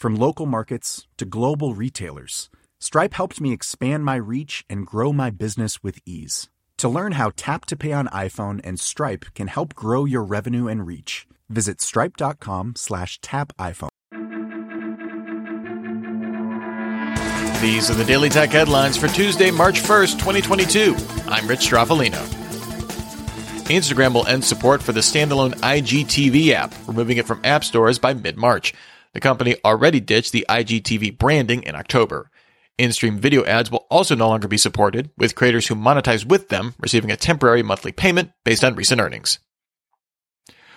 From local markets to global retailers, Stripe helped me expand my reach and grow my business with ease. To learn how Tap to Pay on iPhone and Stripe can help grow your revenue and reach, visit stripe.com slash tap iPhone. These are the Daily Tech headlines for Tuesday, March 1st, 2022. I'm Rich Stroffolino. Instagram will end support for the standalone IGTV app, removing it from app stores by mid-March. The company already ditched the IGTV branding in October. In-stream video ads will also no longer be supported, with creators who monetize with them receiving a temporary monthly payment based on recent earnings.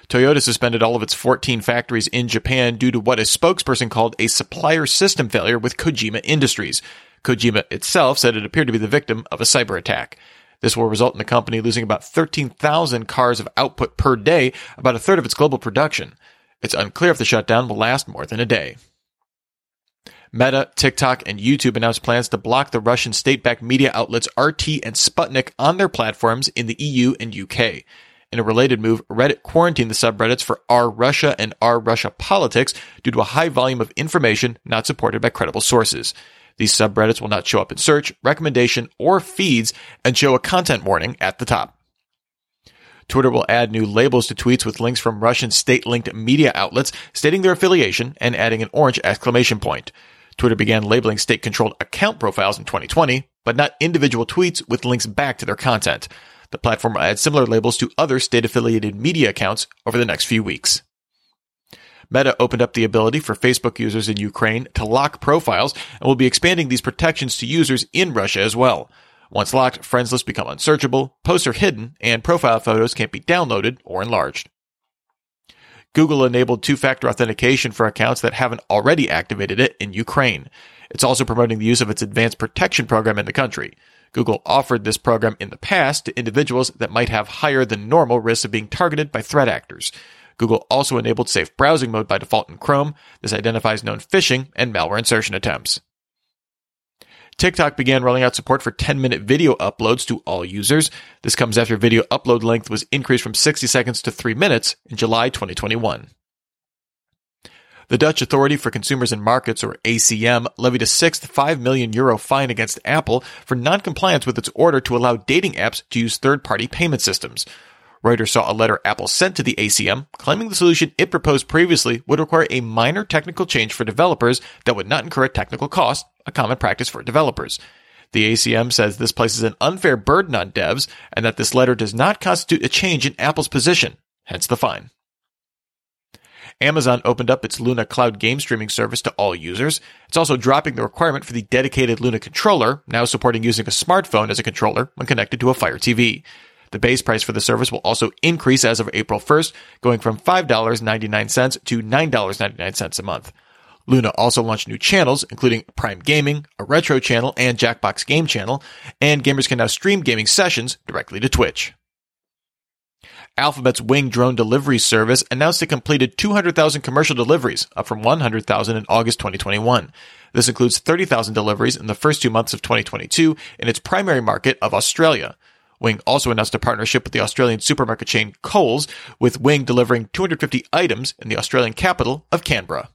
Toyota suspended all of its 14 factories in Japan due to what a spokesperson called a supplier system failure with Kojima Industries. Kojima itself said it appeared to be the victim of a cyber attack. This will result in the company losing about 13,000 cars of output per day, about a third of its global production. It's unclear if the shutdown will last more than a day. Meta, TikTok, and YouTube announced plans to block the Russian state-backed media outlets RT and Sputnik on their platforms in the EU and UK. In a related move, Reddit quarantined the subreddits for R Russia and R Russia politics due to a high volume of information not supported by credible sources. These subreddits will not show up in search, recommendation, or feeds and show a content warning at the top. Twitter will add new labels to tweets with links from Russian state-linked media outlets stating their affiliation and adding an orange exclamation point. Twitter began labeling state-controlled account profiles in 2020, but not individual tweets with links back to their content. The platform will add similar labels to other state-affiliated media accounts over the next few weeks. Meta opened up the ability for Facebook users in Ukraine to lock profiles and will be expanding these protections to users in Russia as well. Once locked, friends lists become unsearchable, posts are hidden, and profile photos can't be downloaded or enlarged. Google enabled two-factor authentication for accounts that haven't already activated it in Ukraine. It's also promoting the use of its advanced protection program in the country. Google offered this program in the past to individuals that might have higher than normal risks of being targeted by threat actors. Google also enabled safe browsing mode by default in Chrome. This identifies known phishing and malware insertion attempts. TikTok began rolling out support for 10 minute video uploads to all users. This comes after video upload length was increased from 60 seconds to 3 minutes in July 2021. The Dutch Authority for Consumers and Markets, or ACM, levied a sixth 5 million euro fine against Apple for non-compliance with its order to allow dating apps to use third-party payment systems. Reuters saw a letter Apple sent to the ACM claiming the solution it proposed previously would require a minor technical change for developers that would not incur a technical cost, a common practice for developers. The ACM says this places an unfair burden on devs and that this letter does not constitute a change in Apple's position, hence the fine. Amazon opened up its Luna cloud game streaming service to all users. It's also dropping the requirement for the dedicated Luna controller, now supporting using a smartphone as a controller when connected to a Fire TV. The base price for the service will also increase as of April 1st, going from $5.99 to $9.99 a month. Luna also launched new channels, including Prime Gaming, a retro channel, and Jackbox Game channel, and gamers can now stream gaming sessions directly to Twitch. Alphabet's Wing drone delivery service announced it completed 200,000 commercial deliveries, up from 100,000 in August 2021. This includes 30,000 deliveries in the first two months of 2022 in its primary market of Australia. Wing also announced a partnership with the Australian supermarket chain Coles, with Wing delivering 250 items in the Australian capital of Canberra.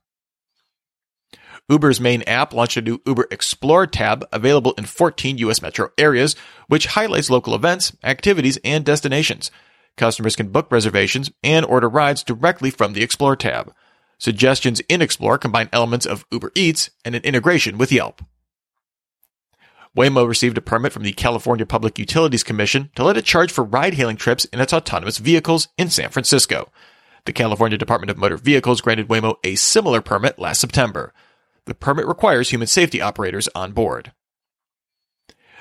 Uber's main app launched a new Uber Explore tab available in 14 US metro areas, which highlights local events, activities, and destinations. Customers can book reservations and order rides directly from the Explore tab. Suggestions in Explore combine elements of Uber Eats and an integration with Yelp. Waymo received a permit from the California Public Utilities Commission to let it charge for ride hailing trips in its autonomous vehicles in San Francisco. The California Department of Motor Vehicles granted Waymo a similar permit last September. The permit requires human safety operators on board.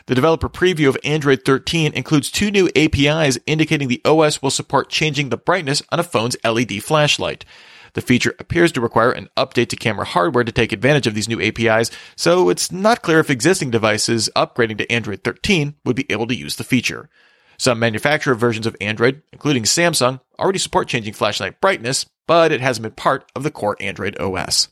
The developer preview of Android 13 includes two new APIs indicating the OS will support changing the brightness on a phone's LED flashlight. The feature appears to require an update to camera hardware to take advantage of these new APIs, so it's not clear if existing devices upgrading to Android 13 would be able to use the feature. Some manufacturer versions of Android, including Samsung, already support changing flashlight brightness, but it hasn't been part of the core Android OS.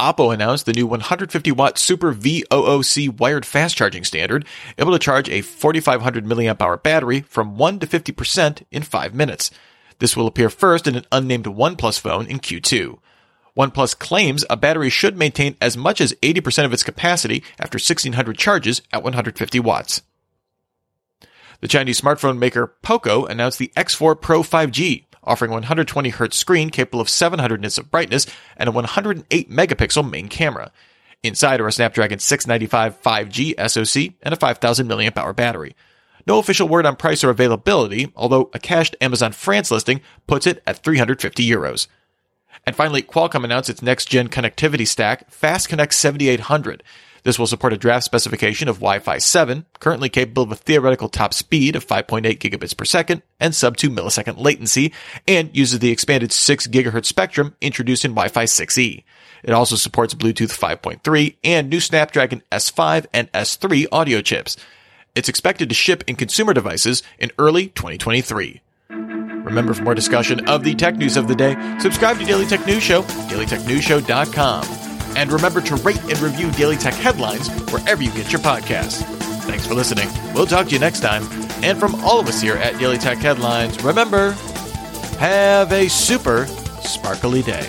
Oppo announced the new 150 watt Super VOOC wired fast charging standard, able to charge a 4500 mAh battery from 1 to 50% in 5 minutes. This will appear first in an unnamed OnePlus phone in Q2. OnePlus claims a battery should maintain as much as 80% of its capacity after 1600 charges at 150 watts. The Chinese smartphone maker Poco announced the X4 Pro 5G, offering 120 Hz screen capable of 700 nits of brightness and a 108 megapixel main camera. Inside are a Snapdragon 695 5G SoC and a 5000 mAh battery. No official word on price or availability, although a cached Amazon France listing puts it at 350 euros. And finally, Qualcomm announced its next gen connectivity stack, FastConnect 7800. This will support a draft specification of Wi-Fi 7, currently capable of a theoretical top speed of 5.8 gigabits per second and sub 2 millisecond latency, and uses the expanded 6 gigahertz spectrum introduced in Wi-Fi 6E. It also supports Bluetooth 5.3 and new Snapdragon S5 and S3 audio chips. It's expected to ship in consumer devices in early 2023. Remember, for more discussion of the tech news of the day, subscribe to Daily Tech News Show, dailytechnewsshow.com. And remember to rate and review Daily Tech headlines wherever you get your podcasts. Thanks for listening. We'll talk to you next time. And from all of us here at Daily Tech Headlines, remember, have a super sparkly day.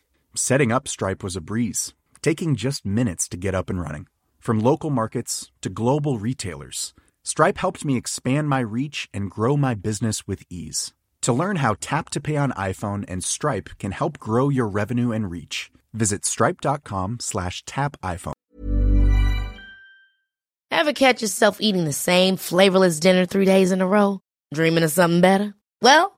Setting up Stripe was a breeze, taking just minutes to get up and running. From local markets to global retailers, Stripe helped me expand my reach and grow my business with ease. To learn how Tap to Pay on iPhone and Stripe can help grow your revenue and reach, visit stripe.com slash tap iPhone. Ever catch yourself eating the same flavorless dinner three days in a row? Dreaming of something better? Well,